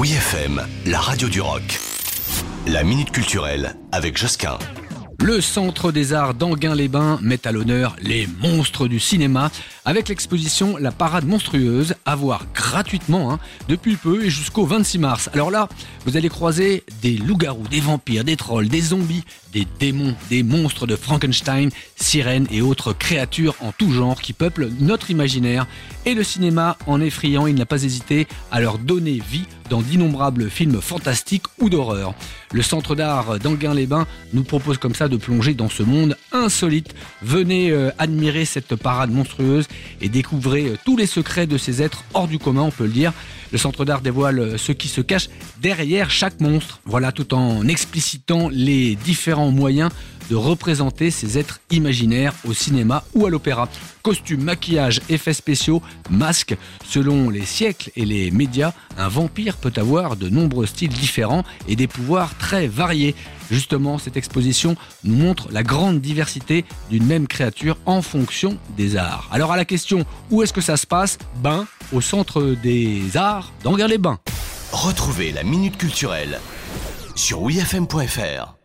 Oui FM, la radio du rock. La minute culturelle avec Josquin. Le Centre des Arts d'Anguin-les-Bains met à l'honneur les monstres du cinéma avec l'exposition La Parade Monstrueuse à voir gratuitement hein, depuis peu et jusqu'au 26 mars. Alors là, vous allez croiser des loups-garous, des vampires, des trolls, des zombies, des démons, des monstres de Frankenstein, sirènes et autres créatures en tout genre qui peuplent notre imaginaire. Et le cinéma, en effrayant, il n'a pas hésité à leur donner vie dans d'innombrables films fantastiques ou d'horreur. Le Centre d'art d'Anguin-les-Bains nous propose comme ça de plonger dans ce monde insolite. Venez euh, admirer cette parade monstrueuse et découvrez euh, tous les secrets de ces êtres hors du commun, on peut le dire. Le Centre d'art dévoile euh, ce qui se cache derrière chaque monstre. Voilà, tout en explicitant les différents moyens de représenter ces êtres imaginaires au cinéma ou à l'opéra. Costumes, maquillage, effets spéciaux, masques, selon les siècles et les médias, un vampire peut avoir de nombreux styles différents et des pouvoirs très variés. Justement, cette exposition nous montre la grande diversité d'une même créature en fonction des arts. Alors à la question où est-ce que ça se passe? Ben, au centre des arts d'Anguin-les-Bains. Retrouvez la minute culturelle sur wifm.fr.